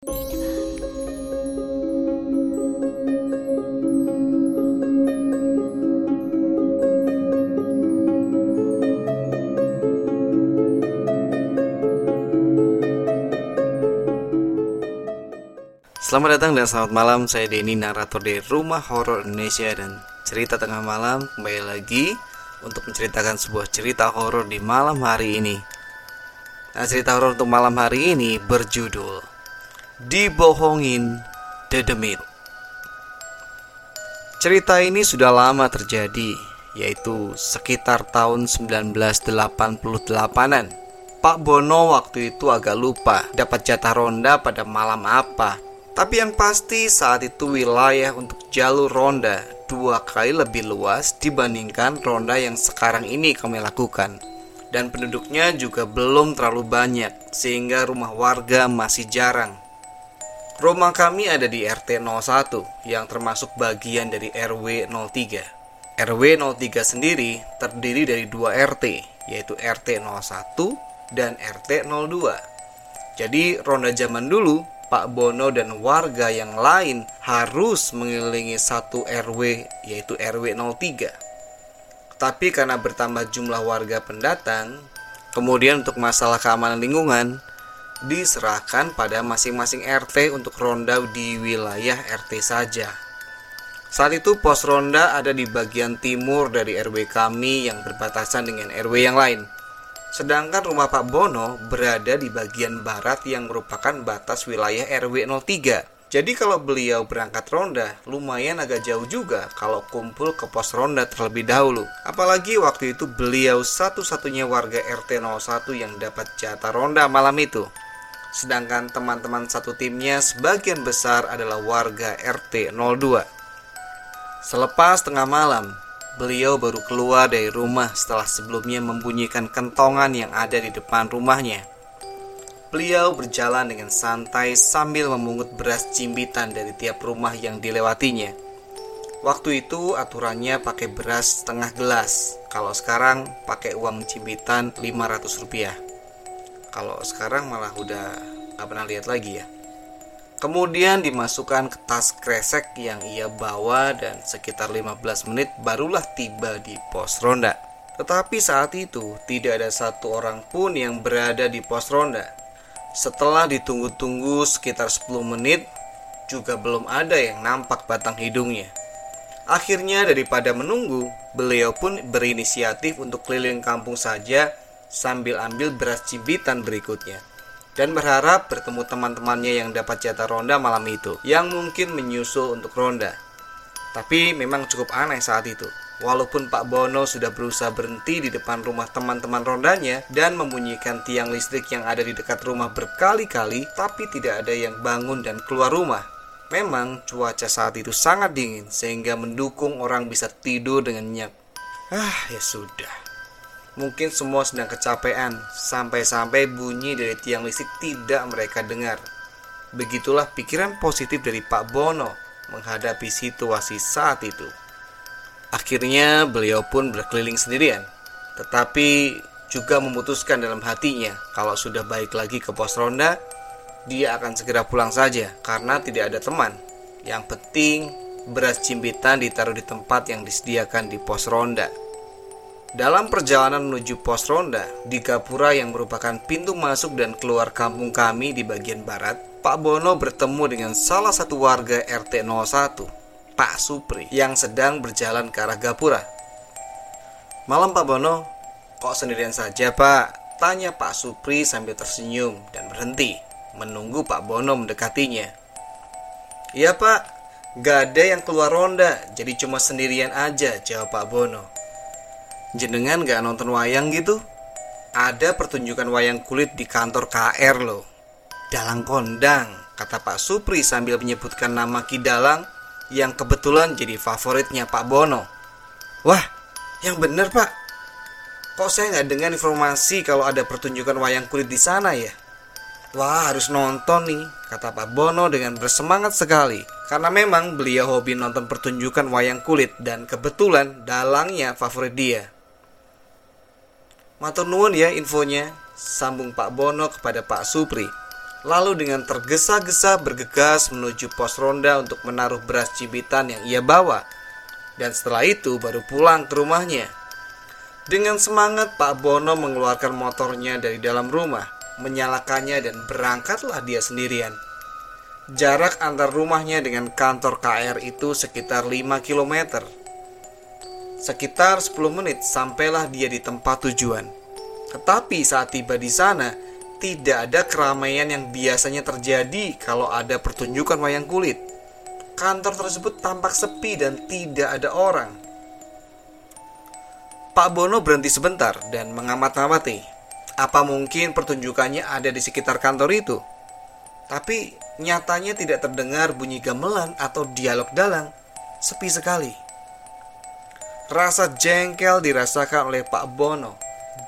Selamat datang dan selamat malam. Saya Denny, narator dari Rumah Horor Indonesia. Dan cerita tengah malam kembali lagi Untuk menceritakan sebuah cerita horor di malam hari ini. Nah cerita horor untuk malam hari ini berjudul Dibohongin Dedemit Cerita ini sudah lama terjadi Yaitu sekitar tahun 1988an Pak Bono waktu itu agak lupa dapat jatah ronda pada malam apa tapi yang pasti saat itu wilayah untuk jalur ronda dua kali lebih luas dibandingkan ronda yang sekarang ini kami lakukan. Dan penduduknya juga belum terlalu banyak sehingga rumah warga masih jarang. Rumah kami ada di RT 01 yang termasuk bagian dari RW 03. RW 03 sendiri terdiri dari dua RT yaitu RT 01 dan RT 02. Jadi ronda zaman dulu Pak Bono dan warga yang lain harus mengelilingi satu RW yaitu RW 03. Tapi karena bertambah jumlah warga pendatang, kemudian untuk masalah keamanan lingkungan diserahkan pada masing-masing RT untuk ronda di wilayah RT saja. Saat itu pos ronda ada di bagian timur dari RW kami yang berbatasan dengan RW yang lain. Sedangkan rumah Pak Bono berada di bagian barat yang merupakan batas wilayah RW 03. Jadi kalau beliau berangkat ronda, lumayan agak jauh juga kalau kumpul ke pos ronda terlebih dahulu. Apalagi waktu itu beliau satu-satunya warga RT 01 yang dapat jatah ronda malam itu. Sedangkan teman-teman satu timnya sebagian besar adalah warga RT 02. Selepas tengah malam, Beliau baru keluar dari rumah setelah sebelumnya membunyikan kentongan yang ada di depan rumahnya. Beliau berjalan dengan santai sambil memungut beras cimbitan dari tiap rumah yang dilewatinya. Waktu itu aturannya pakai beras setengah gelas. Kalau sekarang pakai uang cimbitan 500 rupiah. Kalau sekarang malah udah gak pernah lihat lagi ya. Kemudian dimasukkan ke tas kresek yang ia bawa dan sekitar 15 menit barulah tiba di pos ronda. Tetapi saat itu tidak ada satu orang pun yang berada di pos ronda. Setelah ditunggu-tunggu sekitar 10 menit, juga belum ada yang nampak batang hidungnya. Akhirnya daripada menunggu, beliau pun berinisiatif untuk keliling kampung saja sambil ambil beras cibitan berikutnya dan berharap bertemu teman-temannya yang dapat jatah ronda malam itu yang mungkin menyusul untuk ronda. Tapi memang cukup aneh saat itu. Walaupun Pak Bono sudah berusaha berhenti di depan rumah teman-teman rondanya dan membunyikan tiang listrik yang ada di dekat rumah berkali-kali, tapi tidak ada yang bangun dan keluar rumah. Memang cuaca saat itu sangat dingin sehingga mendukung orang bisa tidur dengan nyenyak. Ah, ya sudah. Mungkin semua sedang kecapean, sampai-sampai bunyi dari tiang listrik tidak mereka dengar. Begitulah pikiran positif dari Pak Bono menghadapi situasi saat itu. Akhirnya beliau pun berkeliling sendirian, tetapi juga memutuskan dalam hatinya kalau sudah baik lagi ke pos ronda, dia akan segera pulang saja karena tidak ada teman. Yang penting beras cimbitan ditaruh di tempat yang disediakan di pos ronda. Dalam perjalanan menuju pos ronda di Gapura yang merupakan pintu masuk dan keluar kampung kami di bagian barat, Pak Bono bertemu dengan salah satu warga RT 01, Pak Supri, yang sedang berjalan ke arah Gapura. Malam Pak Bono, kok sendirian saja Pak? Tanya Pak Supri sambil tersenyum dan berhenti, menunggu Pak Bono mendekatinya. Iya Pak, gak ada yang keluar ronda, jadi cuma sendirian aja, jawab Pak Bono. Jenengan gak nonton wayang gitu? Ada pertunjukan wayang kulit di kantor KR loh. Dalang kondang, kata Pak Supri sambil menyebutkan nama Ki Dalang yang kebetulan jadi favoritnya Pak Bono. Wah, yang bener Pak. Kok saya nggak dengar informasi kalau ada pertunjukan wayang kulit di sana ya? Wah, harus nonton nih, kata Pak Bono dengan bersemangat sekali. Karena memang beliau hobi nonton pertunjukan wayang kulit dan kebetulan dalangnya favorit dia. Matur nuwun ya infonya, sambung Pak Bono kepada Pak Supri. Lalu dengan tergesa-gesa bergegas menuju pos ronda untuk menaruh beras cibitan yang ia bawa. Dan setelah itu baru pulang ke rumahnya. Dengan semangat Pak Bono mengeluarkan motornya dari dalam rumah, menyalakannya dan berangkatlah dia sendirian. Jarak antar rumahnya dengan kantor KR itu sekitar 5 km. Sekitar 10 menit sampailah dia di tempat tujuan. Tetapi saat tiba di sana, tidak ada keramaian yang biasanya terjadi kalau ada pertunjukan wayang kulit. Kantor tersebut tampak sepi dan tidak ada orang. Pak Bono berhenti sebentar dan mengamat-amati. Apa mungkin pertunjukannya ada di sekitar kantor itu? Tapi nyatanya tidak terdengar bunyi gamelan atau dialog dalang. Sepi sekali. Rasa jengkel dirasakan oleh Pak Bono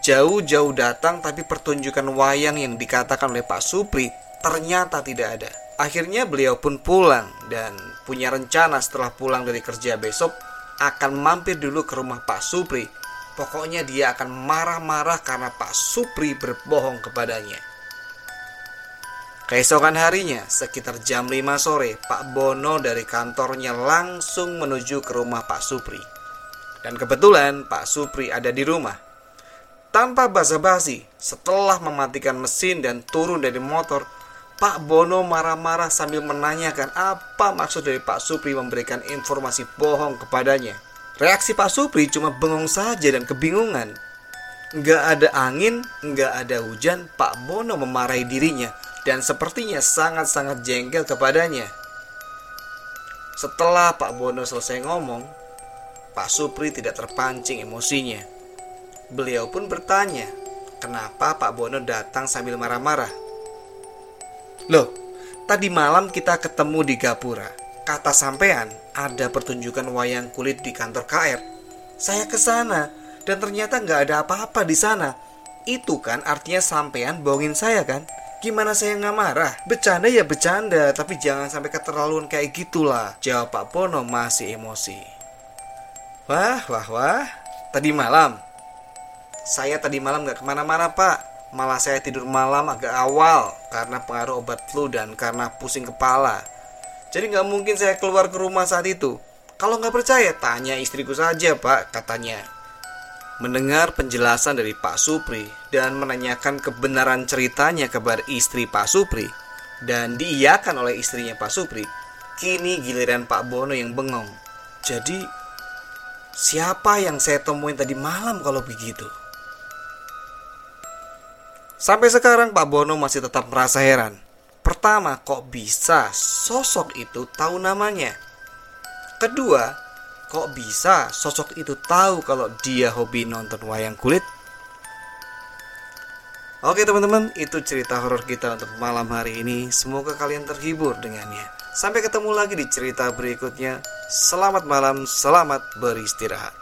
Jauh-jauh datang tapi pertunjukan wayang yang dikatakan oleh Pak Supri ternyata tidak ada. Akhirnya beliau pun pulang dan punya rencana setelah pulang dari kerja besok akan mampir dulu ke rumah Pak Supri. Pokoknya dia akan marah-marah karena Pak Supri berbohong kepadanya. Keesokan harinya, sekitar jam 5 sore, Pak Bono dari kantornya langsung menuju ke rumah Pak Supri. Dan kebetulan Pak Supri ada di rumah. Tanpa basa-basi, setelah mematikan mesin dan turun dari motor, Pak Bono marah-marah sambil menanyakan apa maksud dari Pak Supri memberikan informasi bohong kepadanya. Reaksi Pak Supri cuma bengong saja dan kebingungan. Nggak ada angin, nggak ada hujan, Pak Bono memarahi dirinya dan sepertinya sangat-sangat jengkel kepadanya. Setelah Pak Bono selesai ngomong, Pak Supri tidak terpancing emosinya. Beliau pun bertanya, kenapa Pak Bono datang sambil marah-marah? Loh, tadi malam kita ketemu di Gapura. Kata sampean, ada pertunjukan wayang kulit di kantor KR. Saya ke sana dan ternyata nggak ada apa-apa di sana. Itu kan artinya sampean bohongin saya kan? Gimana saya nggak marah? Bercanda ya bercanda, tapi jangan sampai keterlaluan kayak gitulah. Jawab Pak Bono masih emosi. Wah, wah, wah. Tadi malam. Saya tadi malam gak ke mana-mana pak. Malah saya tidur malam agak awal Karena pengaruh obat flu dan karena pusing kepala. Jadi gak mungkin saya keluar ke rumah saat itu. Kalau gak percaya tanya istriku saja pak katanya. Mendengar penjelasan dari Pak Supri Dan menanyakan kebenaran ceritanya kepada istri Pak Supri Dan diiyakan oleh istrinya Pak Supri Kini giliran Pak Bono yang bengong. Jadi Siapa yang saya temuin tadi malam kalau begitu? Sampai sekarang Pak Bono masih tetap merasa heran. Pertama, kok bisa sosok itu tahu namanya? Kedua, kok bisa sosok itu tahu kalau dia hobi nonton wayang kulit? Oke teman-teman, itu cerita horor kita untuk malam hari ini. Semoga kalian terhibur dengannya. Sampai ketemu lagi di cerita berikutnya. Selamat malam, selamat beristirahat.